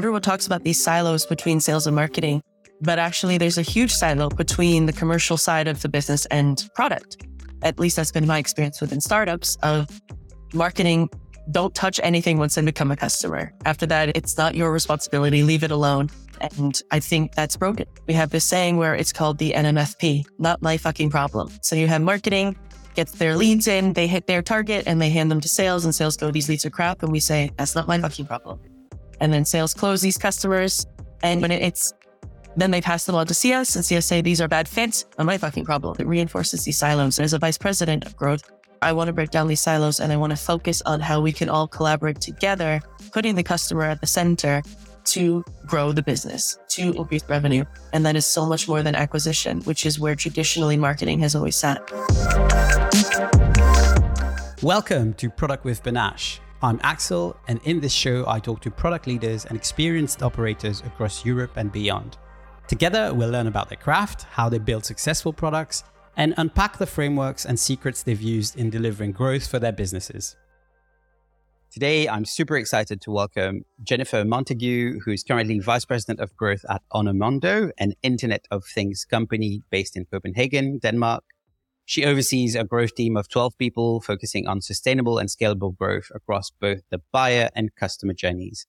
everyone talks about these silos between sales and marketing, but actually there's a huge silo between the commercial side of the business and product. At least that's been my experience within startups of marketing. Don't touch anything once they become a customer. After that, it's not your responsibility. Leave it alone. And I think that's broken. We have this saying where it's called the NMFP, not my fucking problem. So you have marketing gets their leads in, they hit their target and they hand them to sales and sales go, these leads are crap. And we say, that's not my fucking problem. And then sales close these customers. And when it's then they pass them on to CS and CS say these are bad fits. Not my fucking problem. It reinforces these silos. And as a vice president of growth, I want to break down these silos and I want to focus on how we can all collaborate together, putting the customer at the center to grow the business, to increase revenue. And that is so much more than acquisition, which is where traditionally marketing has always sat. Welcome to Product with Benash. I'm Axel, and in this show, I talk to product leaders and experienced operators across Europe and beyond. Together, we'll learn about their craft, how they build successful products, and unpack the frameworks and secrets they've used in delivering growth for their businesses. Today, I'm super excited to welcome Jennifer Montague, who is currently Vice President of Growth at Onomondo, an Internet of Things company based in Copenhagen, Denmark. She oversees a growth team of 12 people focusing on sustainable and scalable growth across both the buyer and customer journeys.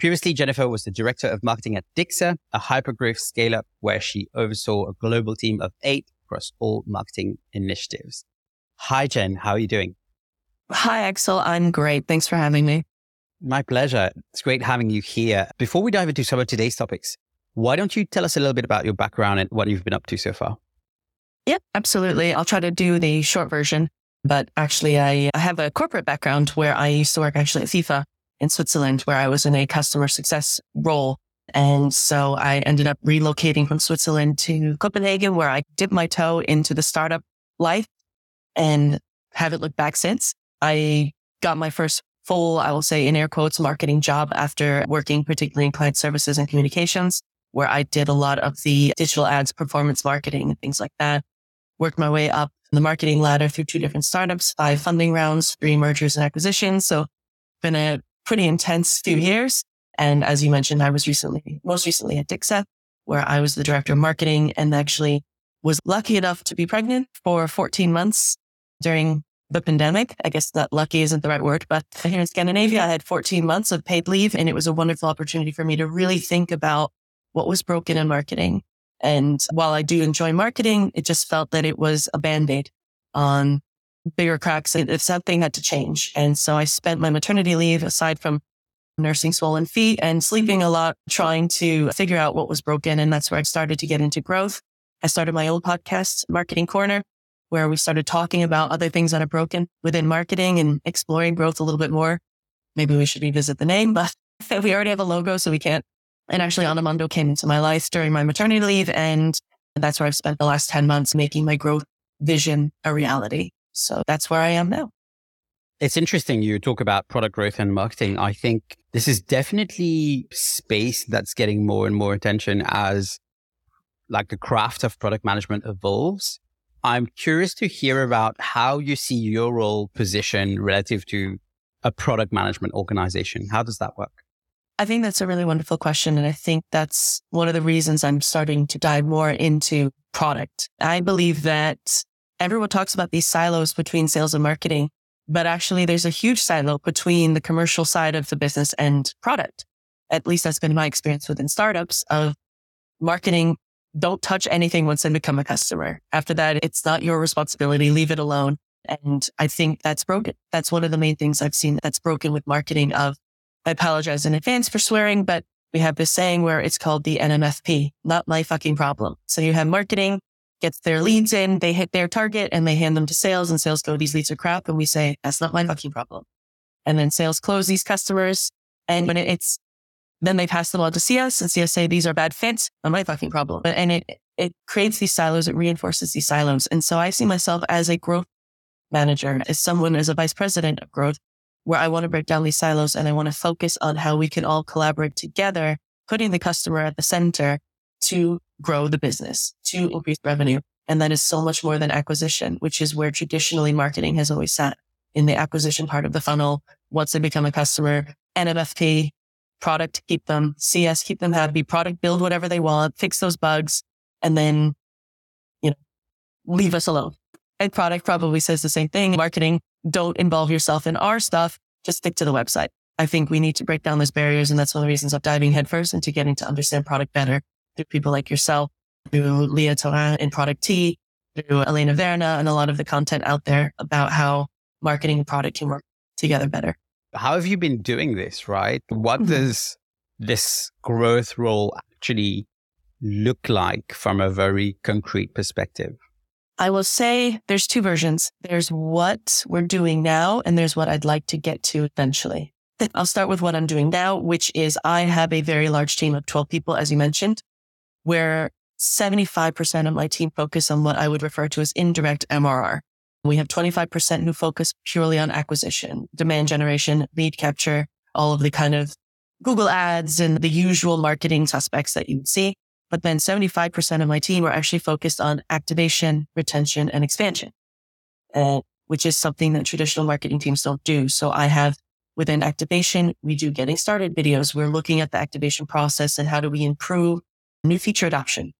Previously, Jennifer was the director of marketing at Dixa, a hypergrowth scale up where she oversaw a global team of eight across all marketing initiatives. Hi, Jen. How are you doing? Hi, Axel. I'm great. Thanks for having me. My pleasure. It's great having you here. Before we dive into some of today's topics, why don't you tell us a little bit about your background and what you've been up to so far? Yep, absolutely. I'll try to do the short version. But actually, I, I have a corporate background where I used to work actually at FIFA in Switzerland, where I was in a customer success role. And so I ended up relocating from Switzerland to Copenhagen, where I dipped my toe into the startup life and haven't looked back since. I got my first full, I will say in air quotes, marketing job after working particularly in client services and communications, where I did a lot of the digital ads, performance marketing and things like that worked my way up the marketing ladder through two different startups, five funding rounds, three mergers and acquisitions. So been a pretty intense few years. And as you mentioned, I was recently, most recently at Dixa, where I was the director of marketing and actually was lucky enough to be pregnant for 14 months during the pandemic. I guess that lucky isn't the right word, but here in Scandinavia, I had 14 months of paid leave and it was a wonderful opportunity for me to really think about what was broken in marketing and while I do enjoy marketing, it just felt that it was a band-aid on bigger cracks. If something had to change. And so I spent my maternity leave aside from nursing swollen feet and mm-hmm. sleeping a lot, trying to figure out what was broken. And that's where I started to get into growth. I started my own podcast, Marketing Corner, where we started talking about other things that are broken within marketing and exploring growth a little bit more. Maybe we should revisit the name, but we already have a logo, so we can't and actually, Onomondo came into my life during my maternity leave. And that's where I've spent the last 10 months making my growth vision a reality. So that's where I am now. It's interesting you talk about product growth and marketing. I think this is definitely space that's getting more and more attention as like the craft of product management evolves. I'm curious to hear about how you see your role position relative to a product management organization. How does that work? I think that's a really wonderful question. And I think that's one of the reasons I'm starting to dive more into product. I believe that everyone talks about these silos between sales and marketing, but actually there's a huge silo between the commercial side of the business and product. At least that's been my experience within startups of marketing. Don't touch anything once they become a customer. After that, it's not your responsibility. Leave it alone. And I think that's broken. That's one of the main things I've seen that's broken with marketing of I apologize in advance for swearing, but we have this saying where it's called the NMFP, not my fucking problem. So you have marketing gets their leads in, they hit their target and they hand them to sales and sales go, these leads are crap. And we say, that's not my fucking problem. And then sales close these customers. And when it's, then they pass them on to CS and CS say, these are bad fits, not my fucking problem. And it, it creates these silos. It reinforces these silos. And so I see myself as a growth manager, as someone, as a vice president of growth where I want to break down these silos and I want to focus on how we can all collaborate together, putting the customer at the center to grow the business, to increase revenue. And that is so much more than acquisition, which is where traditionally marketing has always sat in the acquisition part of the funnel. Once they become a customer, NMFP, product, keep them, CS, keep them happy, product, build whatever they want, fix those bugs, and then, you know, leave us alone. And product probably says the same thing. Marketing, don't involve yourself in our stuff. Just stick to the website. I think we need to break down those barriers. And that's one of the reasons I'm diving headfirst into getting to understand product better through people like yourself, through Leah Tharin in Product T, through Elena Verna, and a lot of the content out there about how marketing and product can work together better. How have you been doing this, right? What mm-hmm. does this growth role actually look like from a very concrete perspective? I will say there's two versions. There's what we're doing now, and there's what I'd like to get to eventually. I'll start with what I'm doing now, which is I have a very large team of 12 people, as you mentioned, where 75% of my team focus on what I would refer to as indirect MRR. We have 25% who focus purely on acquisition, demand generation, lead capture, all of the kind of Google ads and the usual marketing suspects that you would see. But then 75% of my team are actually focused on activation, retention, and expansion, uh, which is something that traditional marketing teams don't do. So I have within activation, we do getting started videos. We're looking at the activation process and how do we improve new feature adoption?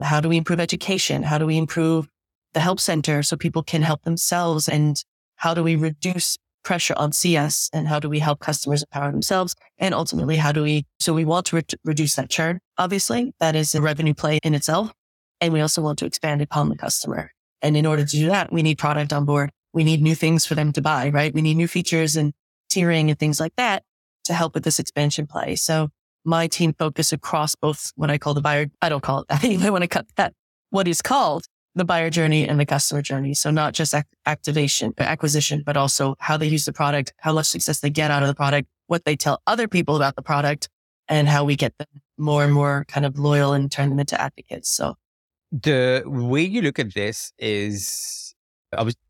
How do we improve education? How do we improve the help center so people can help themselves? And how do we reduce pressure on CS and how do we help customers empower themselves? And ultimately, how do we, so we want to re- reduce that churn. Obviously, that is a revenue play in itself. And we also want to expand upon the customer. And in order to do that, we need product on board. We need new things for them to buy, right? We need new features and tiering and things like that to help with this expansion play. So my team focus across both what I call the buyer. I don't call it that. I want to cut that. What is called the buyer journey and the customer journey. So not just ac- activation, uh, acquisition, but also how they use the product, how much success they get out of the product, what they tell other people about the product and how we get them more and more kind of loyal and turn them into advocates. So the way you look at this is,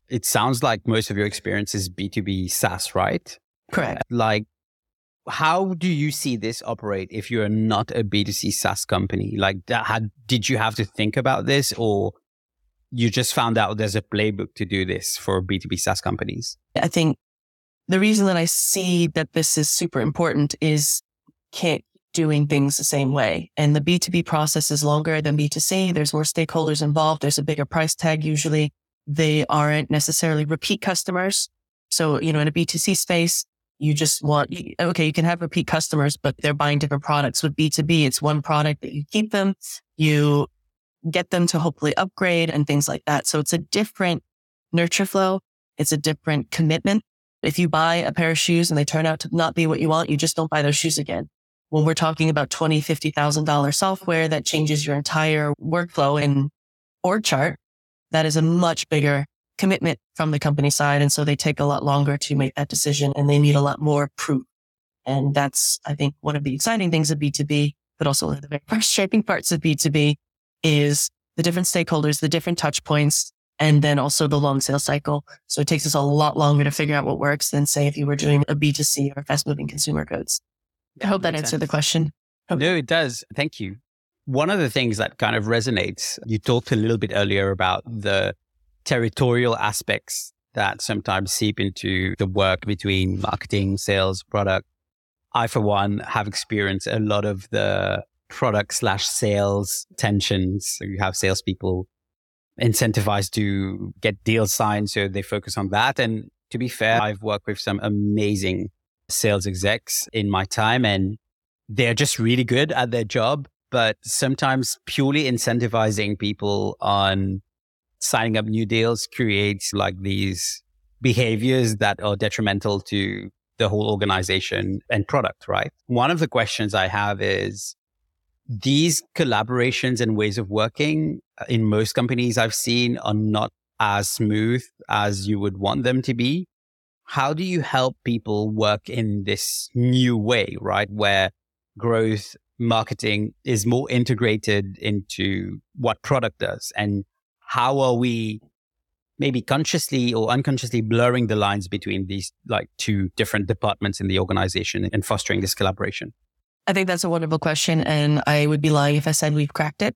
it sounds like most of your experience is B2B SaaS, right? Correct. Like, how do you see this operate if you're not a B2C SaaS company? Like, that, had, did you have to think about this or you just found out there's a playbook to do this for B2B SaaS companies? I think the reason that I see that this is super important is can't doing things the same way. And the B2B process is longer than B2C. There's more stakeholders involved. There's a bigger price tag usually. They aren't necessarily repeat customers. So, you know, in a B2C space, you just want, okay, you can have repeat customers, but they're buying different products. With B2B, it's one product that you keep them, you get them to hopefully upgrade and things like that. So it's a different nurture flow. It's a different commitment. If you buy a pair of shoes and they turn out to not be what you want, you just don't buy those shoes again. When we're talking about twenty, fifty thousand dollar software that changes your entire workflow in org chart, that is a much bigger commitment from the company side. And so they take a lot longer to make that decision and they need a lot more proof. And that's, I think, one of the exciting things of B2B, but also one of the very frustrating parts of B2B is the different stakeholders, the different touch points, and then also the long sales cycle. So it takes us a lot longer to figure out what works than say if you were doing a B2C or fast moving consumer goods. I hope that answered sense. the question. No, it does. Thank you. One of the things that kind of resonates, you talked a little bit earlier about the territorial aspects that sometimes seep into the work between marketing, sales, product. I, for one, have experienced a lot of the product slash sales tensions. So you have salespeople incentivized to get deals signed. So they focus on that. And to be fair, I've worked with some amazing sales execs in my time and they're just really good at their job. But sometimes purely incentivizing people on signing up new deals creates like these behaviors that are detrimental to the whole organization and product, right? One of the questions I have is these collaborations and ways of working uh, in most companies I've seen are not as smooth as you would want them to be. How do you help people work in this new way, right? Where growth marketing is more integrated into what product does and how are we maybe consciously or unconsciously blurring the lines between these like two different departments in the organization and fostering this collaboration? I think that's a wonderful question. And I would be lying if I said we've cracked it.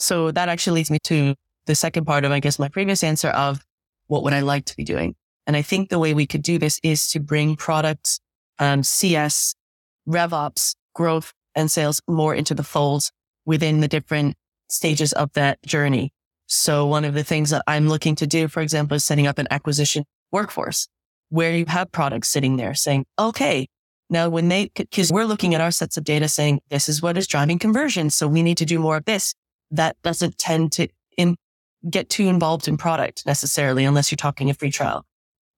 So that actually leads me to the second part of, I guess, my previous answer of what would I like to be doing? And I think the way we could do this is to bring products, um, CS, RevOps growth and sales more into the folds within the different stages of that journey. So one of the things that I'm looking to do, for example, is setting up an acquisition workforce where you have products sitting there saying, okay, now when they, cause we're looking at our sets of data saying this is what is driving conversion. So we need to do more of this. That doesn't tend to in, get too involved in product necessarily unless you're talking a free trial.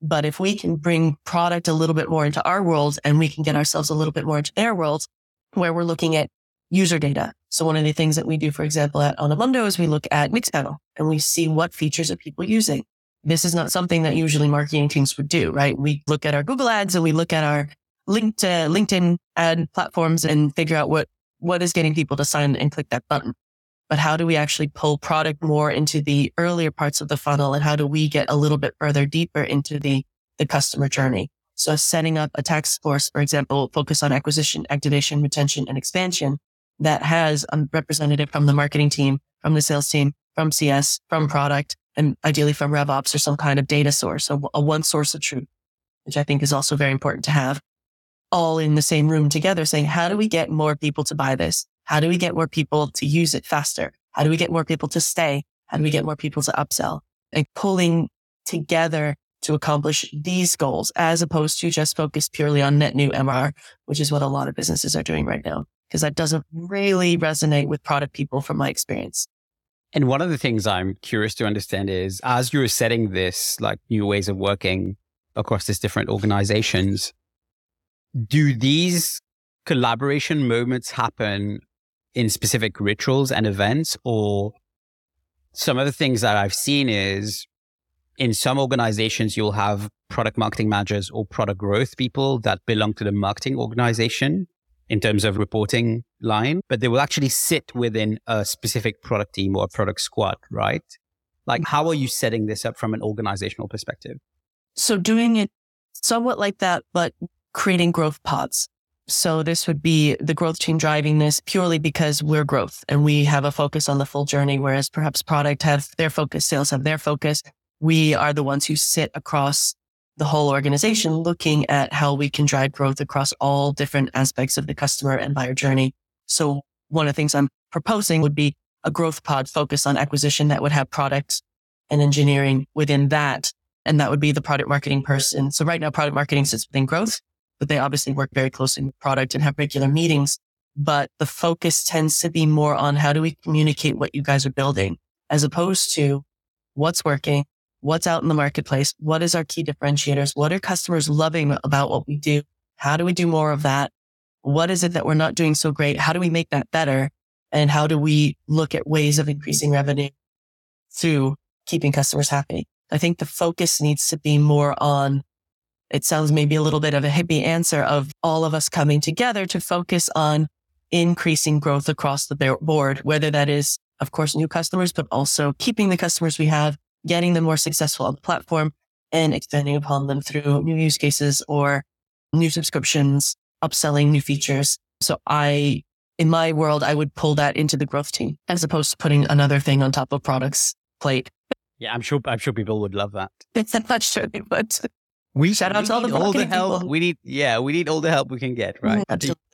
But if we can bring product a little bit more into our world and we can get ourselves a little bit more into their world where we're looking at user data. So one of the things that we do, for example, at Onomondo is we look at Mixpanel and we see what features are people using. This is not something that usually marketing teams would do, right? We look at our Google ads and we look at our linked to LinkedIn ad platforms and figure out what, what is getting people to sign and click that button. But how do we actually pull product more into the earlier parts of the funnel? And how do we get a little bit further deeper into the, the customer journey? So setting up a task force, for example, focus on acquisition, activation, retention, and expansion that has a representative from the marketing team, from the sales team, from CS, from product, and ideally from RevOps or some kind of data source, a, a one source of truth, which I think is also very important to have all in the same room together saying, how do we get more people to buy this? How do we get more people to use it faster? How do we get more people to stay? How do we get more people to upsell and pulling together to accomplish these goals as opposed to just focus purely on net new MRR, which is what a lot of businesses are doing right now. Because that doesn't really resonate with product people from my experience. And one of the things I'm curious to understand is as you were setting this like new ways of working across these different organizations, do these collaboration moments happen in specific rituals and events or some of the things that I've seen is in some organizations, you'll have product marketing managers or product growth people that belong to the marketing organization in terms of reporting line, but they will actually sit within a specific product team or a product squad, right? Like, how are you setting this up from an organizational perspective? So doing it somewhat like that, but creating growth pods. So this would be the growth team driving this purely because we're growth and we have a focus on the full journey, whereas perhaps product have their focus, sales have their focus. We are the ones who sit across the whole organization looking at how we can drive growth across all different aspects of the customer and buyer journey. So one of the things I'm proposing would be a growth pod focus on acquisition that would have product and engineering within that. And that would be the product marketing person. So right now, product marketing sits within growth but they obviously work very closely with product and have regular meetings. But the focus tends to be more on how do we communicate what you guys are building as opposed to what's working, what's out in the marketplace, what is our key differentiators, what are customers loving about what we do, how do we do more of that, what is it that we're not doing so great, how do we make that better, and how do we look at ways of increasing revenue through keeping customers happy. I think the focus needs to be more on it sounds maybe a little bit of a hippie answer of all of us coming together to focus on increasing growth across the board, whether that is, of course, new customers, but also keeping the customers we have, getting them more successful on the platform and expanding upon them through new use cases or new subscriptions, upselling new features. So I, in my world, I would pull that into the growth team as opposed to putting another thing on top of products plate. Yeah, I'm sure. I'm sure people would love that. It's not true, but we shout out to all the, all the help people. we need. Yeah, we need all the help we can get. Right.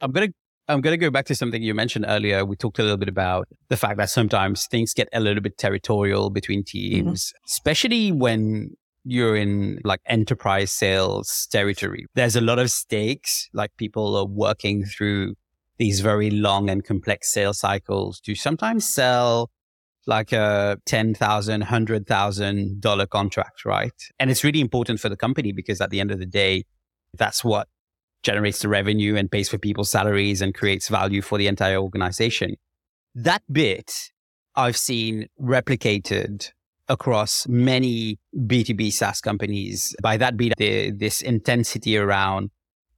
I'm gonna I'm going to go back to something you mentioned earlier. We talked a little bit about the fact that sometimes things get a little bit territorial between teams, mm-hmm. especially when you're in like enterprise sales territory. There's a lot of stakes, like people are working through these very long and complex sales cycles to sometimes sell like a $10,000, $100,000 contract, right? And it's really important for the company because at the end of the day, that's what generates the revenue and pays for people's salaries and creates value for the entire organization. That bit I've seen replicated across many B2B SaaS companies. By that bit, the, this intensity around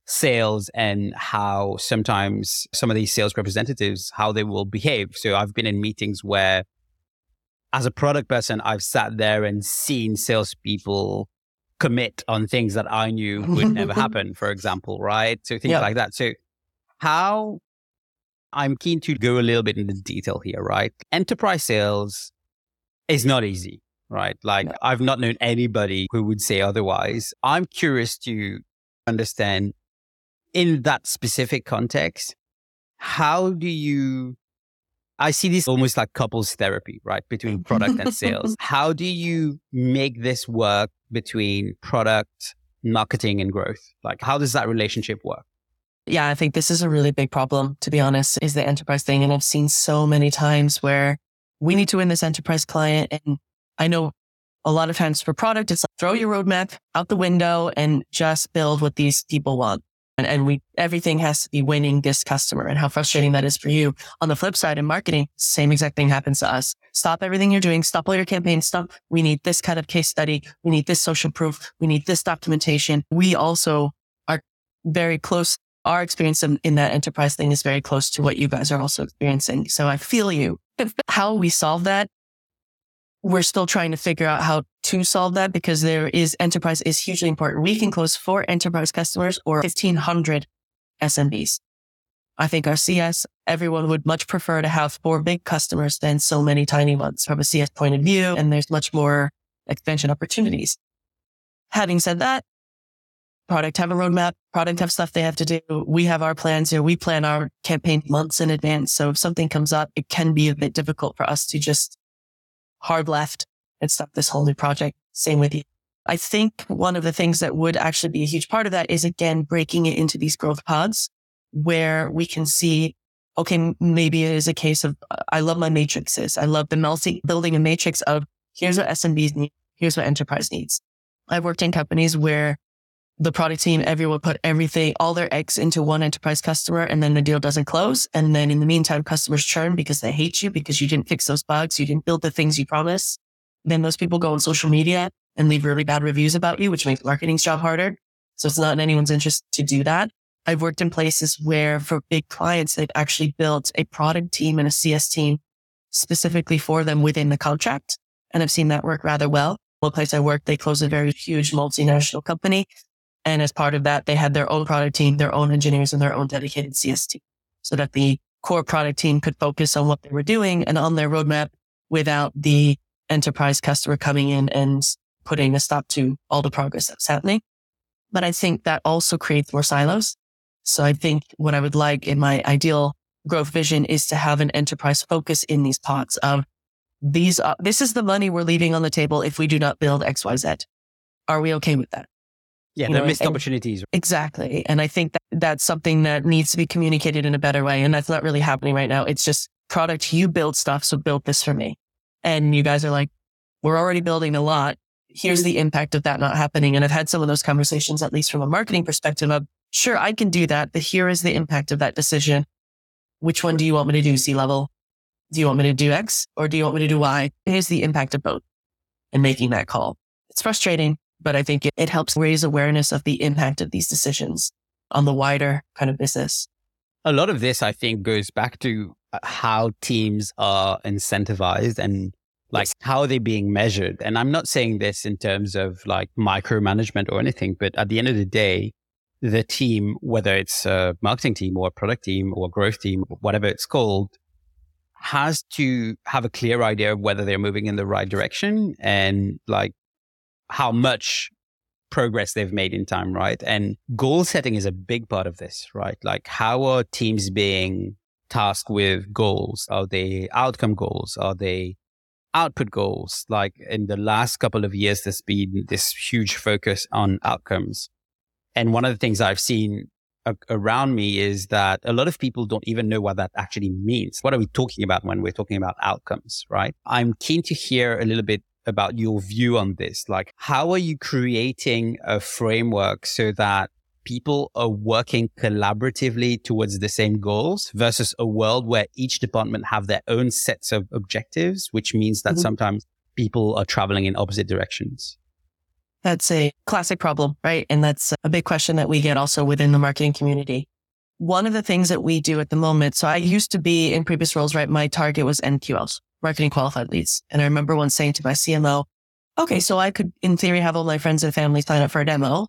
sales and how sometimes some of these sales representatives, how they will behave. So I've been in meetings where as a product person, I've sat there and seen salespeople commit on things that I knew would never happen, for example, right? So things yeah. like that. So how I'm keen to go a little bit into detail here, right? Enterprise sales is not easy, right? Like no. I've not known anybody who would say otherwise. I'm curious to understand in that specific context, how do you I see this almost like couples therapy, right? Between product and sales. How do you make this work between product, marketing, and growth? Like, how does that relationship work? Yeah, I think this is a really big problem, to be honest, is the enterprise thing. And I've seen so many times where we need to win this enterprise client. And I know a lot of times for product, it's like throw your roadmap out the window and just build what these people want. And, and we, everything has to be winning this customer and how frustrating that is for you. On the flip side in marketing, same exact thing happens to us. Stop everything you're doing. Stop all your campaigns. Stop. We need this kind of case study. We need this social proof. We need this documentation. We also are very close. Our experience in, in that enterprise thing is very close to what you guys are also experiencing. So I feel you. How we solve that we're still trying to figure out how to solve that because there is enterprise is hugely important. We can close four enterprise customers or 1500 SMBs. I think our CS, everyone would much prefer to have four big customers than so many tiny ones from a CS point of view. And there's much more expansion opportunities. Having said that, product have a roadmap, product have stuff they have to do. We have our plans here. We plan our campaign months in advance. So if something comes up, it can be a bit difficult for us to just hard left and stop this whole new project. Same with you. I think one of the things that would actually be a huge part of that is again, breaking it into these growth pods where we can see, okay, maybe it is a case of, I love my matrices. I love the melting, building a matrix of here's what SMBs need. Here's what enterprise needs. I've worked in companies where the product team, everyone put everything, all their eggs into one enterprise customer and then the deal doesn't close. And then in the meantime, customers churn because they hate you because you didn't fix those bugs. You didn't build the things you promised. Then those people go on social media and leave really bad reviews about you, which makes marketing's job harder. So it's not in anyone's interest to do that. I've worked in places where for big clients, they've actually built a product team and a CS team specifically for them within the contract. And I've seen that work rather well. One place I worked, they closed a very huge multinational company and as part of that, they had their own product team, their own engineers and their own dedicated CST so that the core product team could focus on what they were doing and on their roadmap without the enterprise customer coming in and putting a stop to all the progress that's happening. But I think that also creates more silos. So I think what I would like in my ideal growth vision is to have an enterprise focus in these pods of these, are, this is the money we're leaving on the table if we do not build XYZ. Are we okay with that? Yeah, the missed opportunities. Exactly. And I think that that's something that needs to be communicated in a better way. And that's not really happening right now. It's just product, you build stuff. So build this for me. And you guys are like, we're already building a lot. Here's the impact of that not happening. And I've had some of those conversations, at least from a marketing perspective of, sure, I can do that, but here is the impact of that decision. Which one do you want me to do? C level? Do you want me to do X or do you want me to do Y? Here's the impact of both and making that call. It's frustrating but I think it, it helps raise awareness of the impact of these decisions on the wider kind of business. A lot of this, I think, goes back to uh, how teams are incentivized and like how are they being measured. And I'm not saying this in terms of like micromanagement or anything, but at the end of the day, the team, whether it's a marketing team or a product team or a growth team, whatever it's called, has to have a clear idea of whether they're moving in the right direction and like how much progress they've made in time, right? And goal setting is a big part of this, right? Like how are teams being tasked with goals? Are they outcome goals? Are they output goals? Like in the last couple of years, there's been this huge focus on outcomes. And one of the things I've seen around me is that a lot of people don't even know what that actually means. What are we talking about when we're talking about outcomes, right? I'm keen to hear a little bit about your view on this. Like, how are you creating a framework so that people are working collaboratively towards the same goals versus a world where each department have their own sets of objectives, which means that mm-hmm. sometimes people are traveling in opposite directions? That's a classic problem, right? And that's a big question that we get also within the marketing community. One of the things that we do at the moment, so I used to be in previous roles, right? My target was MQLs, marketing qualified leads. And I remember once saying to my CMO, okay, so I could in theory have all my friends and family sign up for a demo.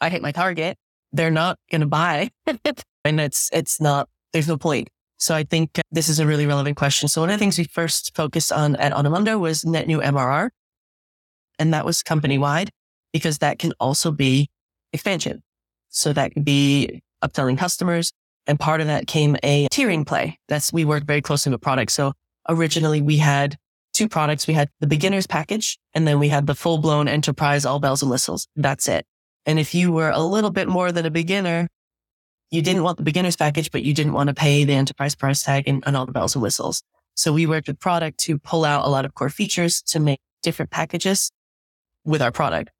I hit my target. They're not going to buy. and it's, it's not, there's no point. So I think this is a really relevant question. So one of the things we first focused on at Onomondo was net new MRR. And that was company wide because that can also be expansion. So that could be upselling customers. And part of that came a tiering play. That's, we worked very closely with products. So originally we had two products. We had the beginner's package and then we had the full blown enterprise, all bells and whistles. That's it. And if you were a little bit more than a beginner, you didn't want the beginner's package, but you didn't want to pay the enterprise price tag and, and all the bells and whistles. So we worked with product to pull out a lot of core features to make different packages with our product.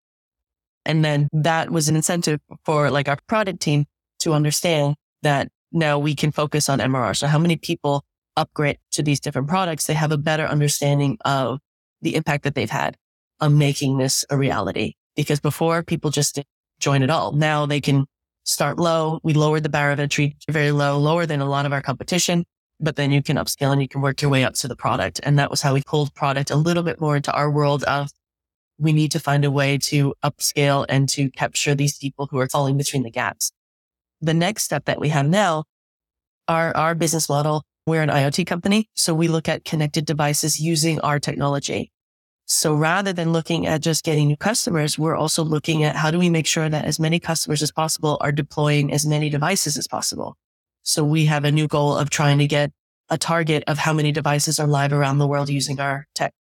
And then that was an incentive for like our product team to understand that now we can focus on MRR. So how many people upgrade to these different products? They have a better understanding of the impact that they've had on making this a reality. Because before people just join at all. Now they can start low. We lowered the bar of entry very low, lower than a lot of our competition, but then you can upscale and you can work your way up to the product. And that was how we pulled product a little bit more into our world of we need to find a way to upscale and to capture these people who are falling between the gaps. The next step that we have now, our, our business model, we're an IoT company. So we look at connected devices using our technology. So rather than looking at just getting new customers, we're also looking at how do we make sure that as many customers as possible are deploying as many devices as possible. So we have a new goal of trying to get a target of how many devices are live around the world using our tech.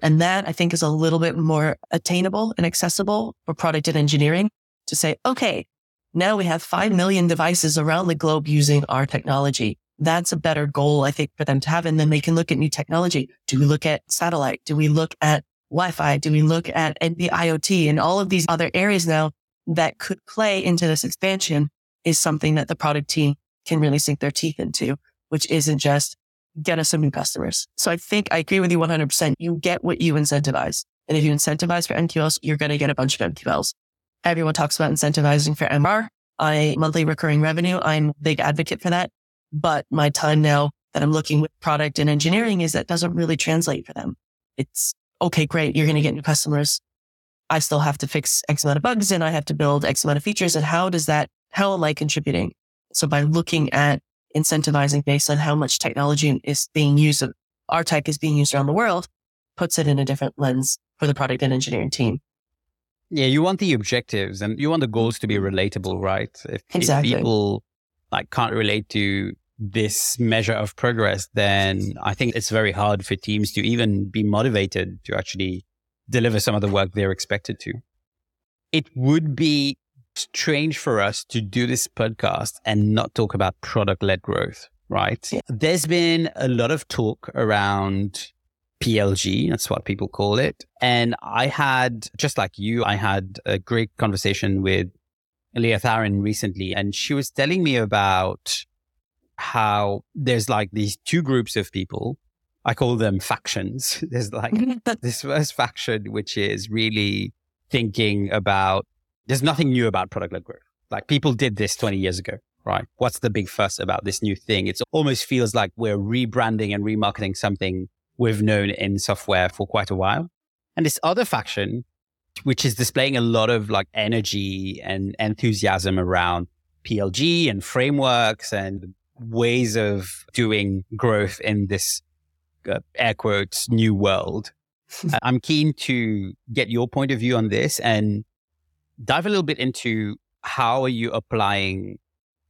And that I think is a little bit more attainable and accessible for product and engineering to say, okay, now we have 5 million devices around the globe using our technology. That's a better goal, I think, for them to have. And then they can look at new technology. Do we look at satellite? Do we look at Wi-Fi? Do we look at NB-IoT and all of these other areas now that could play into this expansion is something that the product team can really sink their teeth into, which isn't just get us some new customers. So I think I agree with you 100%. You get what you incentivize. And if you incentivize for MQLs, you're going to get a bunch of MQLs. Everyone talks about incentivizing for MR. I monthly recurring revenue. I'm a big advocate for that. But my time now that I'm looking with product and engineering is that doesn't really translate for them. It's okay, great. You're going to get new customers. I still have to fix X amount of bugs and I have to build X amount of features. And how does that, how am I contributing? So by looking at incentivizing based on how much technology is being used, our tech is being used around the world, puts it in a different lens for the product and engineering team. Yeah, you want the objectives and you want the goals to be mm-hmm. relatable, right? If, exactly. if people like can't relate to this measure of progress, then I think it's very hard for teams to even be motivated to actually deliver some of the work they're expected to. It would be strange for us to do this podcast and not talk about product led growth, right? Yeah. There's been a lot of talk around PLG. That's what people call it. And I had, just like you, I had a great conversation with Leah Tharin recently, and she was telling me about how there's like these two groups of people. I call them factions. There's like this first faction, which is really thinking about there's nothing new about product led growth. Like people did this 20 years ago, right? What's the big fuss about this new thing? It almost feels like we're rebranding and remarketing something we've known in software for quite a while. And this other faction, which is displaying a lot of like energy and enthusiasm around PLG and frameworks and ways of doing growth in this uh, air quotes new world. I'm keen to get your point of view on this and dive a little bit into how are you applying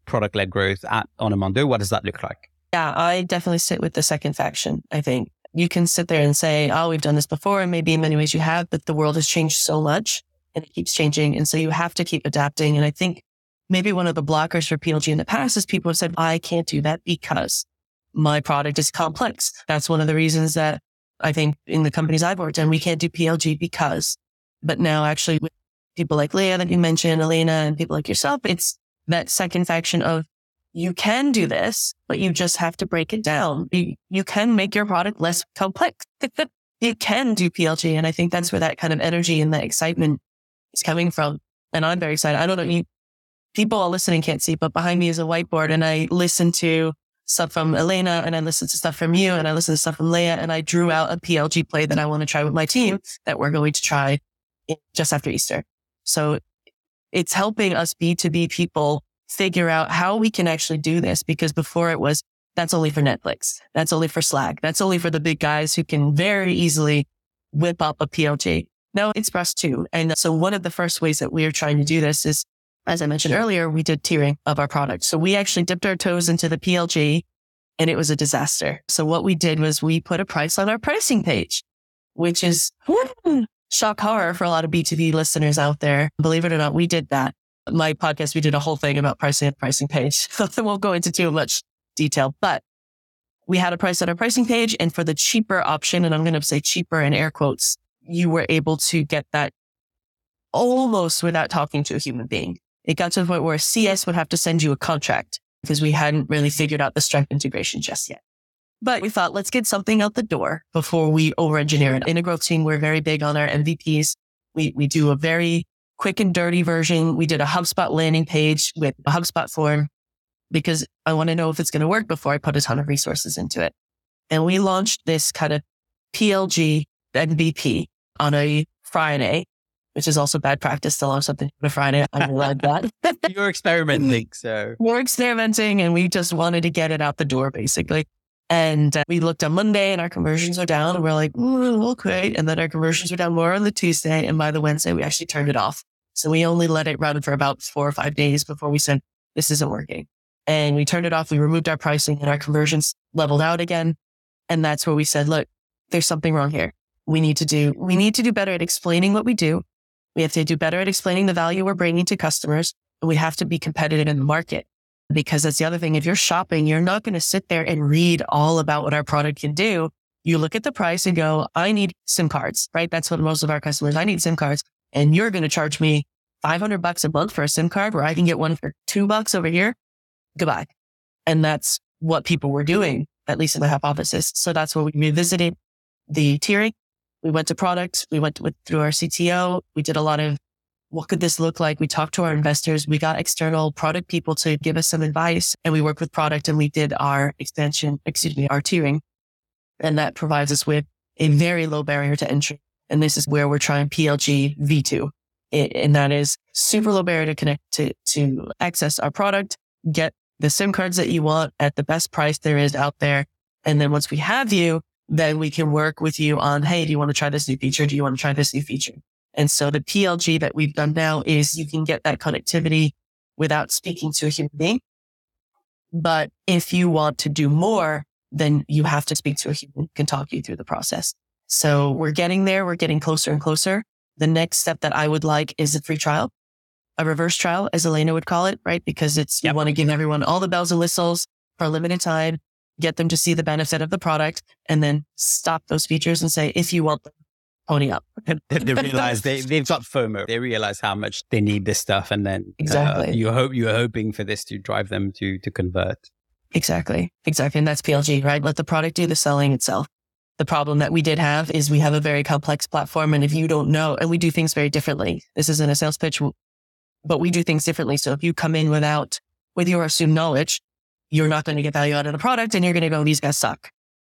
product led growth at Onomondo? What does that look like? Yeah, I definitely sit with the second faction. I think you can sit there and say, oh, we've done this before. And maybe in many ways you have, but the world has changed so much and it keeps changing. And so you have to keep adapting. And I think maybe one of the blockers for PLG in the past is people have said, I can't do that because my product is complex. That's one of the reasons that I think in the companies I've worked in, we can't do PLG because, but now actually with people like Leah that you mentioned, Elena and people like yourself, it's that second faction of you can do this, but you just have to break it down. You, you can make your product less complex. you can do PLG. And I think that's where that kind of energy and that excitement is coming from. And I'm very excited. I don't know, you, people all listening can't see, but behind me is a whiteboard and I listen to stuff from Elena and I listen to stuff from you and I listen to stuff from Leah and I drew out a PLG play that I want to try with my team that we're going to try just after Easter. So it's helping us B2B people figure out how we can actually do this because before it was, that's only for Netflix. That's only for Slack. That's only for the big guys who can very easily whip up a PLG. No, it's for us too. And so one of the first ways that we are trying to do this is as I mentioned earlier, we did tiering of our product. So we actually dipped our toes into the PLG and it was a disaster. So what we did was we put a price on our pricing page, which is shock horror for a lot of B2B listeners out there. Believe it or not, we did that. My podcast, we did a whole thing about pricing and pricing page. So I won't go into too much detail, but we had a price on our pricing page. And for the cheaper option, and I'm going to say cheaper in air quotes, you were able to get that almost without talking to a human being. It got to the point where CS would have to send you a contract because we hadn't really figured out the Stripe integration just yet. But we thought, let's get something out the door before we over engineer it. In a growth team, we're very big on our MVPs. We, we do a very quick and dirty version. We did a HubSpot landing page with a HubSpot form because I want to know if it's going to work before I put a ton of resources into it. And we launched this kind of PLG MVP on a Friday which is also bad practice to launch something on a Friday. I realize that. You're experimenting, so. We're experimenting and we just wanted to get it out the door, basically. And uh, we looked on Monday and our conversions are down and we're like, okay. And then our conversions were down more on the Tuesday. And by the Wednesday, we actually turned it off. So we only let it run for about four or five days before we said, this isn't working. And we turned it off. We removed our pricing and our conversions leveled out again. And that's where we said, look, there's something wrong here. We need to do, we need to do better at explaining what we do we have to do better at explaining the value we're bringing to customers. And we have to be competitive in the market because that's the other thing. If you're shopping, you're not going to sit there and read all about what our product can do. You look at the price and go, I need SIM cards, right? That's what most of our customers, I need SIM cards. And you're going to charge me 500 bucks a month for a SIM card where I can get one for two bucks over here. Goodbye. And that's what people were doing, at least in the hypothesis. So that's what we revisited the tiering we went to product. We went with, through our CTO. We did a lot of what could this look like? We talked to our investors. We got external product people to give us some advice and we worked with product and we did our expansion, excuse me, our tiering. And that provides us with a very low barrier to entry. And this is where we're trying PLG V2. It, and that is super low barrier to connect to, to access our product, get the SIM cards that you want at the best price there is out there. And then once we have you, then we can work with you on, Hey, do you want to try this new feature? Do you want to try this new feature? And so the PLG that we've done now is you can get that connectivity without speaking to a human being. But if you want to do more, then you have to speak to a human who can talk you through the process. So we're getting there. We're getting closer and closer. The next step that I would like is a free trial, a reverse trial, as Elena would call it, right? Because it's, yep. you want to give everyone all the bells and whistles for a limited time get them to see the benefit of the product and then stop those features and say, if you want them, pony up. they realize they, they've got FOMO. They realize how much they need this stuff. And then uh, exactly. Uh, you hope you're hoping for this to drive them to, to convert. Exactly. Exactly. And that's PLG, right? Let the product do the selling itself. The problem that we did have is we have a very complex platform. And if you don't know, and we do things very differently, this isn't a sales pitch, but we do things differently. So if you come in without, with your assumed knowledge, you're not going to get value out of the product and you're going to go, these guys suck.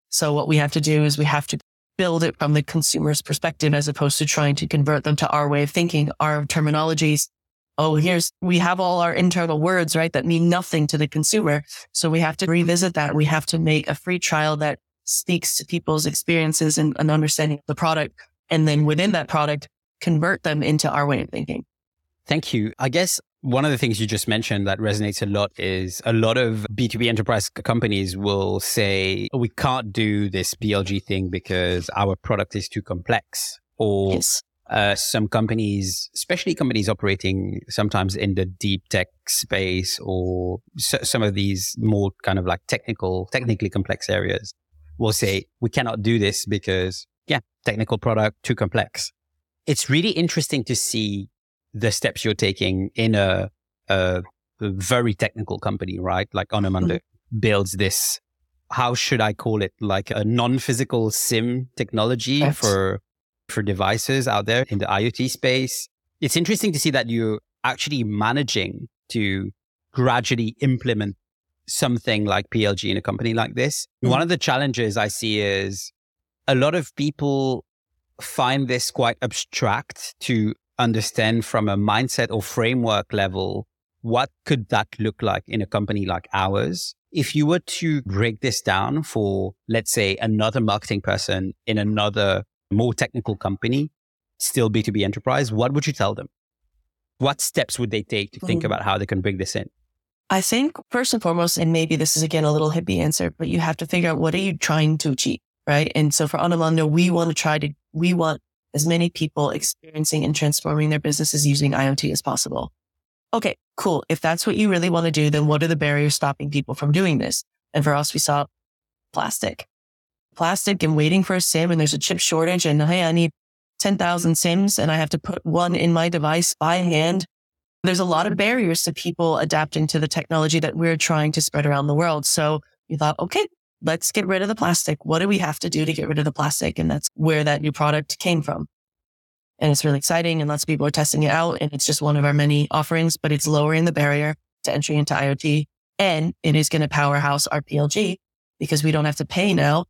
So what we have to do is we have to build it from the consumer's perspective as opposed to trying to convert them to our way of thinking, our terminologies. Oh, here's, we have all our internal words, right? That mean nothing to the consumer. So we have to revisit that. We have to make a free trial that speaks to people's experiences and an understanding of the product. And then within that product, convert them into our way of thinking. Thank you. I guess one of the things you just mentioned that resonates a lot is a lot of B2B enterprise companies will say, we can't do this PLG thing because our product is too complex. Or yes. uh, some companies, especially companies operating sometimes in the deep tech space or some of these more kind of like technical, technically complex areas will say, we cannot do this because, yeah, technical product, too complex. It's really interesting to see the steps you're taking in a, a, very technical company, right? Like Onomondo mm-hmm. builds this, how should I call it? Like a non-physical SIM technology for, for devices out there in the IoT space. It's interesting to see that you're actually managing to gradually implement something like PLG in a company like this. Mm-hmm. One of the challenges I see is a lot of people find this quite abstract to understand from a mindset or framework level, what could that look like in a company like ours? If you were to break this down for, let's say, another marketing person in another more technical company, still B2B enterprise, what would you tell them? what steps would they take to think about how they can bring this in? I think first and foremost, and maybe this is again a little hippie answer, but you have to figure out what are you trying to achieve, right? And so for Onomondo, we want to try to, we want as many people experiencing and transforming their businesses using IoT as possible. Okay, cool. If that's what you really want to do, then what are the barriers stopping people from doing this? And for us, we saw plastic, plastic and waiting for a SIM and there's a chip shortage and hey, I need 10,000 SIMs and I have to put one in my device by hand. There's a lot of barriers to people adapting to the technology that we're trying to spread around the world. So we thought, okay, let's get rid of the plastic. What do we have to do to get rid of the plastic? And that's where that new product came from. And it's really exciting and lots of people are testing it out. And it's just one of our many offerings, but it's lowering the barrier to entry into IoT. And it is going to powerhouse our PLG because we don't have to pay now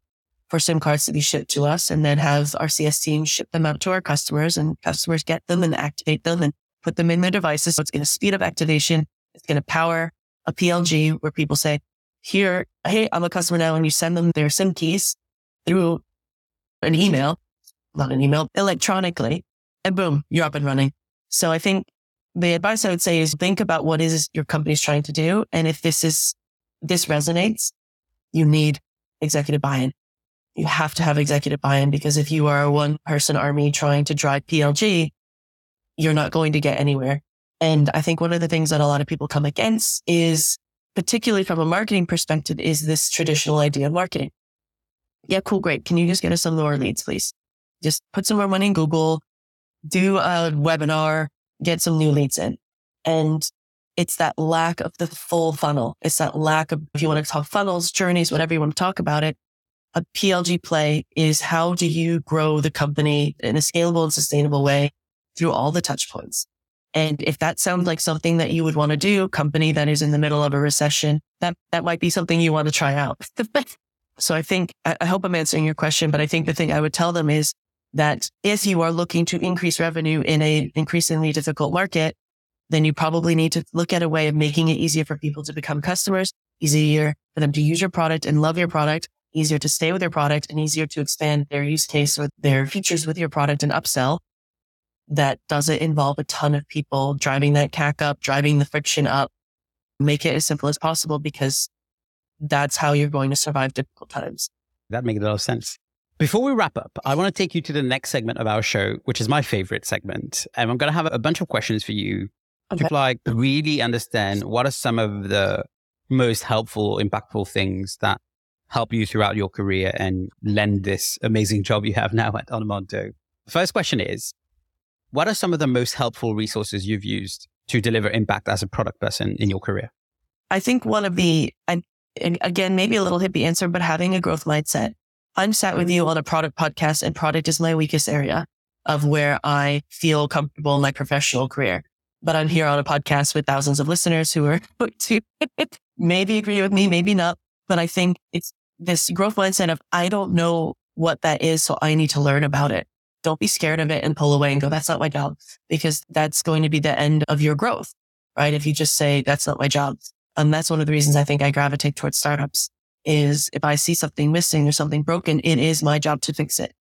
for SIM cards to be shipped to us and then have our CS team ship them out to our customers and customers get them and activate them and put them in their devices. So it's going to speed up activation. It's going to power a PLG where people say, here, hey, I'm a customer now. And you send them their SIM keys through an email, not an email, electronically, and boom, you're up and running. So I think the advice I would say is think about what is your company's trying to do. And if this is, this resonates, you need executive buy-in you have to have executive buy-in because if you are a one person army trying to drive PLG, you're not going to get anywhere. And I think one of the things that a lot of people come against is particularly from a marketing perspective is this traditional idea of marketing. Yeah, cool. Great. Can you just get us some more leads, please? Just put some more money in Google, do a webinar, get some new leads in. And it's that lack of the full funnel. It's that lack of, if you want to talk funnels, journeys, whatever you want to talk about it, a PLG play is how do you grow the company in a scalable and sustainable way through all the touch points? And if that sounds like something that you would want to do, company that is in the middle of a recession, that, that might be something you want to try out. so I think, I hope I'm answering your question, but I think the thing I would tell them is that if you are looking to increase revenue in a increasingly difficult market, then you probably need to look at a way of making it easier for people to become customers, easier for them to use your product and love your product, easier to stay with your product and easier to expand their use case or their features with your product and upsell that doesn't involve a ton of people driving that CAC up, driving the friction up. Make it as simple as possible because that's how you're going to survive difficult times. That makes a lot of sense. Before we wrap up, I want to take you to the next segment of our show, which is my favorite segment. And I'm going to have a bunch of questions for you okay. to like really understand what are some of the most helpful, impactful things that help you throughout your career and lend this amazing job you have now at Onomondo. First question is, what are some of the most helpful resources you've used to deliver impact as a product person in your career? I think one of the, and again, maybe a little hippie answer, but having a growth mindset. I'm sat with you on a product podcast and product is my weakest area of where I feel comfortable in my professional career. But I'm here on a podcast with thousands of listeners who are to maybe agree with me, maybe not. But I think it's this growth mindset of I don't know what that is, so I need to learn about it. Don't be scared of it and pull away and go, that's not my job, because that's going to be the end of your growth, right? If you just say, that's not my job. And that's one of the reasons I think I gravitate towards startups is if I see something missing or something broken, it is my job to fix it.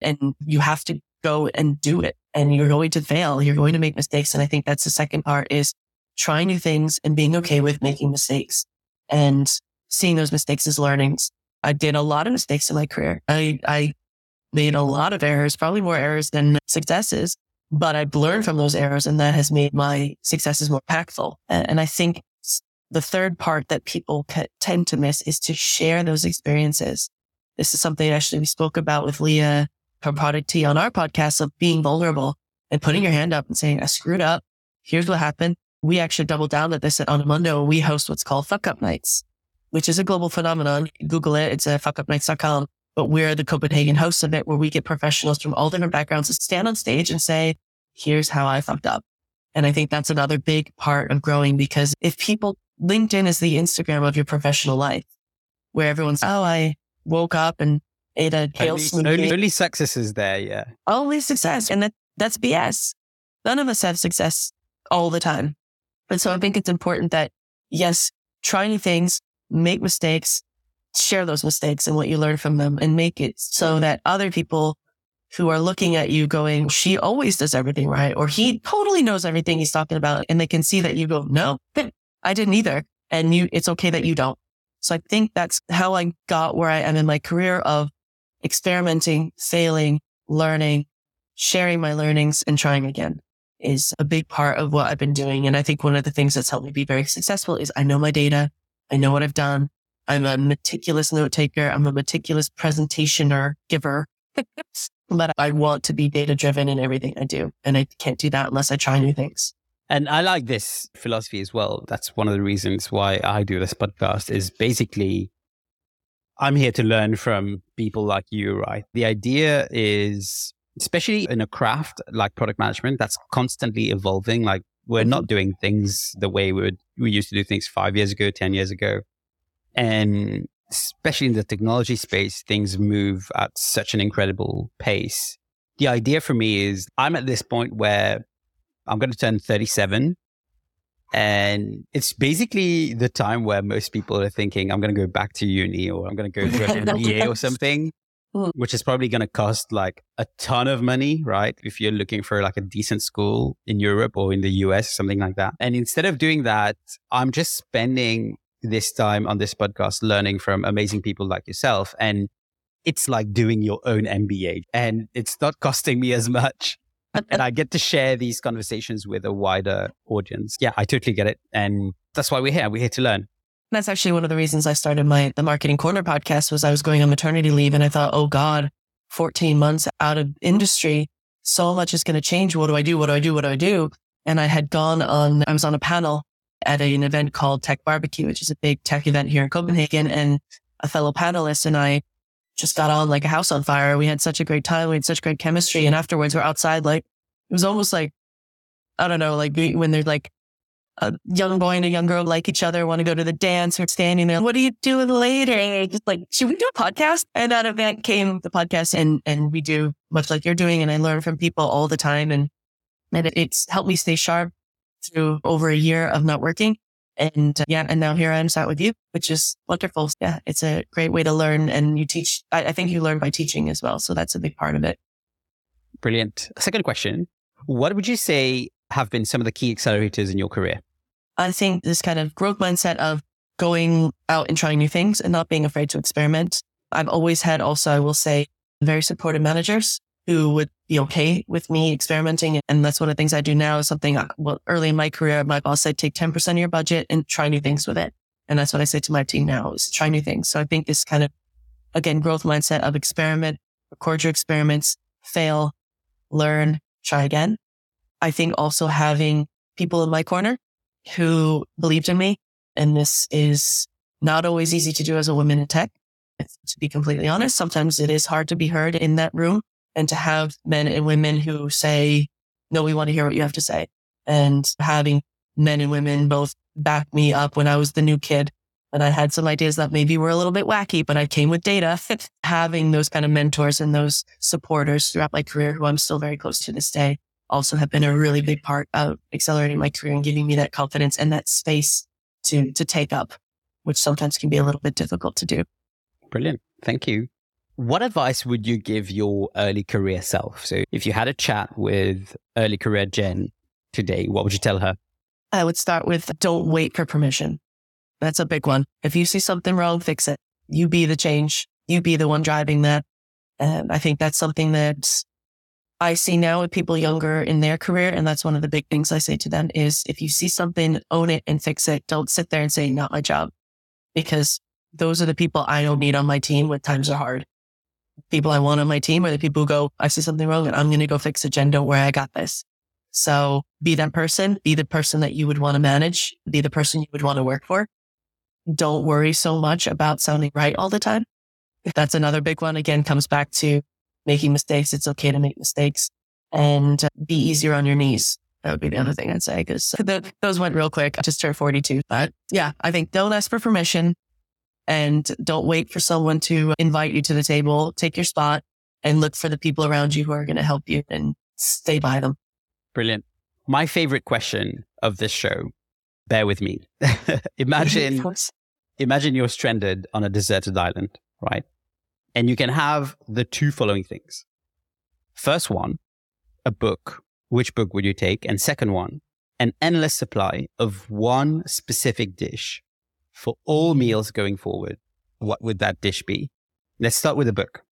And you have to go and do it and you're going to fail. You're going to make mistakes. And I think that's the second part is trying new things and being okay with making mistakes and seeing those mistakes as learnings I did a lot of mistakes in my career. I, I made a lot of errors, probably more errors than successes, but I've learned from those errors and that has made my successes more impactful. And I think the third part that people tend to miss is to share those experiences. This is something actually we spoke about with Leah from Product Tea on our podcast of being vulnerable and putting your hand up and saying, I screwed up. Here's what happened. We actually double down at this at Onomondo. We host what's called fuck up nights which is a global phenomenon. Google it. It's uh, a fuckupnights.com. But we're the Copenhagen hosts of it, where we get professionals from all different backgrounds to stand on stage and say, here's how I fucked up. And I think that's another big part of growing because if people, LinkedIn is the Instagram of your professional life where everyone's, oh, I woke up and ate a kale only, smoothie. Only, only success is there. Yeah. Only success. And that, that's BS. None of us have success all the time. And so I think it's important that yes, try new things, make mistakes, share those mistakes and what you learn from them and make it so mm-hmm. that other people who are looking at you going, she always does everything right. Or he totally knows everything he's talking about. And they can see that you go, no, I didn't either. And you, it's okay that you don't. So I think that's how I got where I am in my career of experimenting, failing, learning, sharing my learnings and trying again is a big part of what I've been doing. And I think one of the things that's helped me be very successful is I know my data. I know what I've done. I'm a meticulous note taker. I'm a meticulous presentationer giver. but I want to be data driven in everything I do. And I can't do that unless I try new things. And I like this philosophy as well. That's one of the reasons why I do this podcast is basically I'm here to learn from people like you, right? The idea is, especially in a craft like product management, that's constantly evolving. Like we're not mm-hmm. doing things the way we would, we used to do things five years ago, 10 years ago. And especially in the technology space, things move at such an incredible pace. The idea for me is I'm at this point where I'm going to turn 37. And it's basically the time where most people are thinking, I'm going to go back to uni or I'm going to go to an MBA or something, hmm. which is probably going to cost like a ton of money, right? If you're looking for like a decent school in Europe or in the US, something like that. And instead of doing that, I'm just spending this time on this podcast learning from amazing people like yourself. And it's like doing your own MBA and it's not costing me as much. and I get to share these conversations with a wider audience. Yeah, I totally get it. And that's why we're here. We're here to learn. That's actually one of the reasons I started my the marketing corner podcast was I was going on maternity leave and I thought, oh God, 14 months out of industry, so much is going to change. What do I do? What do I do? What do I do? And I had gone on, I was on a panel at an event called Tech Barbecue, which is a big tech event here in Copenhagen. And a fellow panelist and I just got on like a house on fire. We had such a great time. We had such great chemistry. And afterwards we're outside, like it was almost like, I don't know, like when they're like a young boy and a young girl like each other, want to go to the dance or standing there. What are you doing later? Just like, should we do a podcast? And that came the podcast and, and we do much like you're doing. And I learn from people all the time and, and it's helped me stay sharp through over a year of not working. And uh, yeah, and now here I am sat with you, which is wonderful. Yeah, it's a great way to learn. And you teach, I, I think you learn by teaching as well. So that's a big part of it. Brilliant. Second question What would you say have been some of the key accelerators in your career? I think this kind of growth mindset of going out and trying new things and not being afraid to experiment. I've always had also, I will say, very supportive managers who would be okay with me experimenting. And that's one of the things I do now is something, uh, well, early in my career, my boss said, take 10% of your budget and try new things with it. And that's what I say to my team now is try new things. So I think this kind of, again, growth mindset of experiment, record your experiments, fail, learn, try again. I think also having people in my corner who believed in me. And this is not always easy to do as a woman in tech. To be completely honest, sometimes it is hard to be heard in that room and to have men and women who say, no, we want to hear what you have to say. And having men and women both back me up when I was the new kid and I had some ideas that maybe were a little bit wacky, but I came with data. having those kind of mentors and those supporters throughout my career who I'm still very close to this day also have been a really big part of accelerating my career and giving me that confidence and that space to, to take up, which sometimes can be a little bit difficult to do. Brilliant. Thank you. What advice would you give your early career self? So if you had a chat with early career Jen today, what would you tell her? I would start with don't wait for permission. That's a big one. If you see something wrong, fix it. You be the change. You be the one driving that. And I think that's something that I see now with people younger in their career. And that's one of the big things I say to them is if you see something, own it and fix it. Don't sit there and say, not my job. Because those are the people I don't need on my team when times are hard people I want on my team are the people who go, I see something wrong and I'm going to go fix don't worry. I got this. So be that person, be the person that you would want to manage, be the person you would want to work for. Don't worry so much about sounding right all the time. That's another big one. Again, comes back to making mistakes. It's okay to make mistakes and be easier on your knees. That would be the other thing I'd say because those went real quick. I just turned 42, but yeah, I think don't ask for permission and don't wait for someone to invite you to the table. Take your spot and look for the people around you who are going to help you and stay by them. Brilliant. My favorite question of this show, bear with me. imagine, imagine you're stranded on a deserted island, right? And you can have the two following things. First one, a book. Which book would you take? And second one, an endless supply of one specific dish for all meals going forward. What would that dish be? Let's start with a book.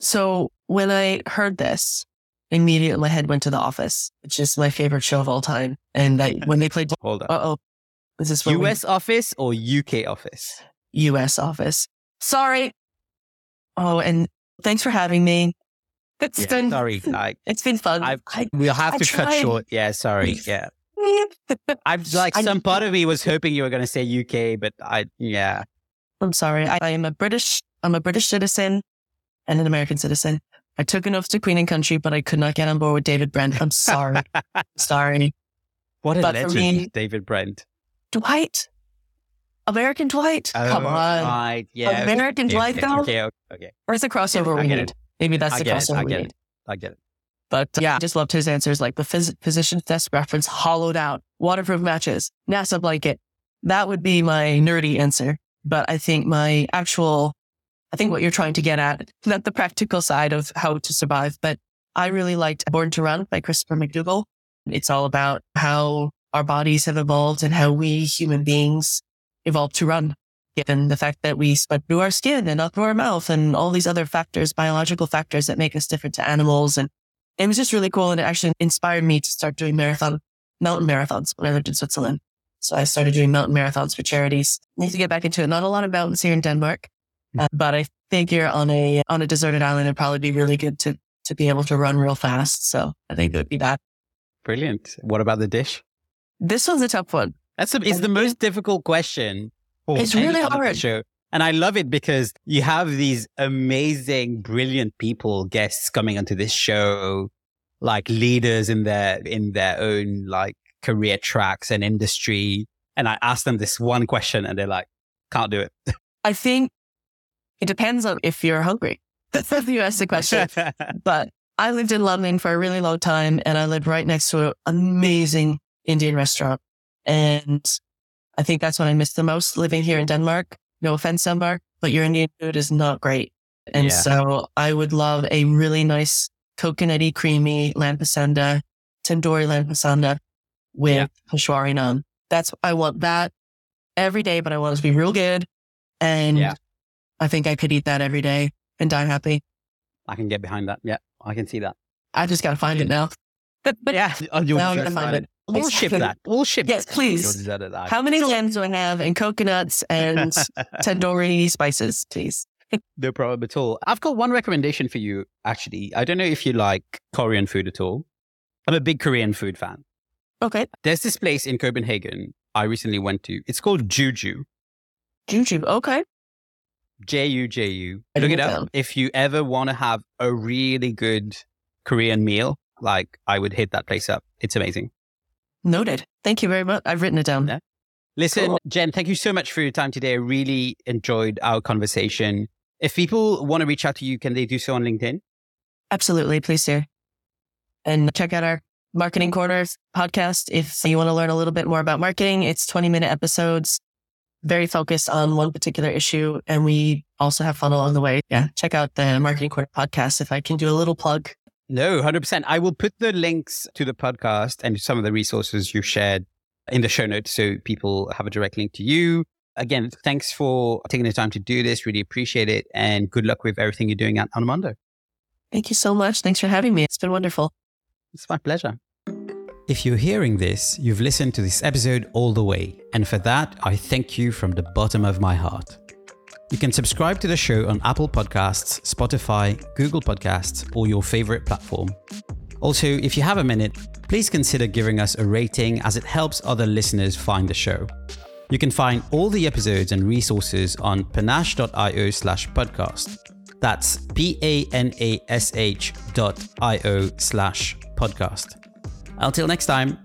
So when I heard this, immediately my head went to The Office, which is my favorite show of all time. And I, when they played, Hold on. uh oh, is this where we- US office or UK office? U.S. office? Sorry. Oh, and thanks for having me. It's Yeah, been sorry. Like, it's been fun. I've, I, we'll have I to cut short. Yeah, sorry. Yeah. I'm like, I- some part of me was hoping you were going to say UK, but I, yeah. I'm sorry. I, I am a British. I'm a British citizen and an American citizen. I took an oath to Queen and Country, but I could not get on board with David Brent. I'm sorry. sorry. What a But legend, me- David Brent. Dwight. American Dwight. Oh come Oh, on. Right. Yeah. American okay, Dwight, okay, though? okay, okay, okay. Where's the crossover we need? it. Maybe that's I the it. crossover I we get need. it. I get it. But uh, yeah, I just loved his answers like the phys- physician's desk reference, hollowed out, waterproof matches, NASA blanket. That would be my nerdy answer. But I think my actual, I think what you're trying to get at, not the practical side of how to survive, but I really liked Born to Run by Christopher McDougall. It's all about how our bodies have evolved and how we human beings evolved to run, given the fact that we sweat through our skin and up through our mouth and all these other factors, biological factors that make us different to animals. And it was just really cool. And it actually inspired me to start doing marathon, mountain marathons when I lived in Switzerland. So I started doing mountain marathons for charities. Need to get back into it. Not a lot of mountains here in Denmark, uh, but I figure on a, on a deserted island, it'd probably be really good to, to be able to run real fast. So I think it would be that. Brilliant. What about the dish? This one's a tough one. That's a, it's the most difficult question. It's really hard. Show. And I love it because you have these amazing, brilliant people, guests coming onto this show, like leaders in their in their own like career tracks and industry. And I ask them this one question, and they're like, "Can't do it." I think it depends on if you're hungry. That's the you asked the question. But I lived in London for a really long time and I lived right next to an amazing Indian restaurant. And I think that's what I missed the most living here in Denmark. No offense, Denmark, but your Indian food is not great. And Yeah. so I would love a really nice coconutty, creamy lamb pasanda, tandoori lamb pasanda with Yeah. Peshwari naan. That's, I want that every day, but I want it to be real good. And Yeah. I think I could eat that every day and die happy. I can get behind that. Yeah, I can see that. I just gotta find it now. But, but Yeah, oh, you'll now I'm gonna find find it. We'll ship that. We'll ship. Yes, that. please. Your deserted island. How many lambs do I have and coconuts and tandoori spices, please? No problem at all. I've got one recommendation for you, actually. I don't know if you like Korean food at all. I'm a big Korean food fan. Okay. There's this place in Copenhagen I recently went to. It's called Juju. Juju. Okay. J U J U. Look it up. that. If you ever want to have a really good Korean meal, like I would hit that place up. It's amazing. Noted. Thank you very much. I've written it down. Yeah. Listen, Cool. Jen, thank you so much for your time today. I really enjoyed our conversation. If people want to reach out to you, can they do so on LinkedIn? Absolutely. Please do. And check out our Marketing Corners podcast if you want to learn a little bit more about marketing. It's 20 minute episodes, very focused on one particular issue. And we also have fun along the way. Yeah. Check out the Marketing Corner podcast if I can do a little plug. No, 100%. I will put the links to the podcast and some of the resources you shared in the show notes so people have a direct link to you. Again, thanks for taking the time to do this. Really appreciate it. And good luck with everything you're doing at Onomondo. Thank you so much. Thanks for having me. It's been wonderful. It's my pleasure. If you're hearing this, you've listened to this episode all the way, and for that, I thank you from the bottom of my heart. You can subscribe to the show on Apple Podcasts, Spotify, Google Podcasts, or your favorite platform. Also, if you have a minute, please consider giving us a rating as it helps other listeners find the show. You can find all the episodes and resources on panash.io slash podcast. That's P-A-N-A-S-H dot I-O slash podcast. Until next time,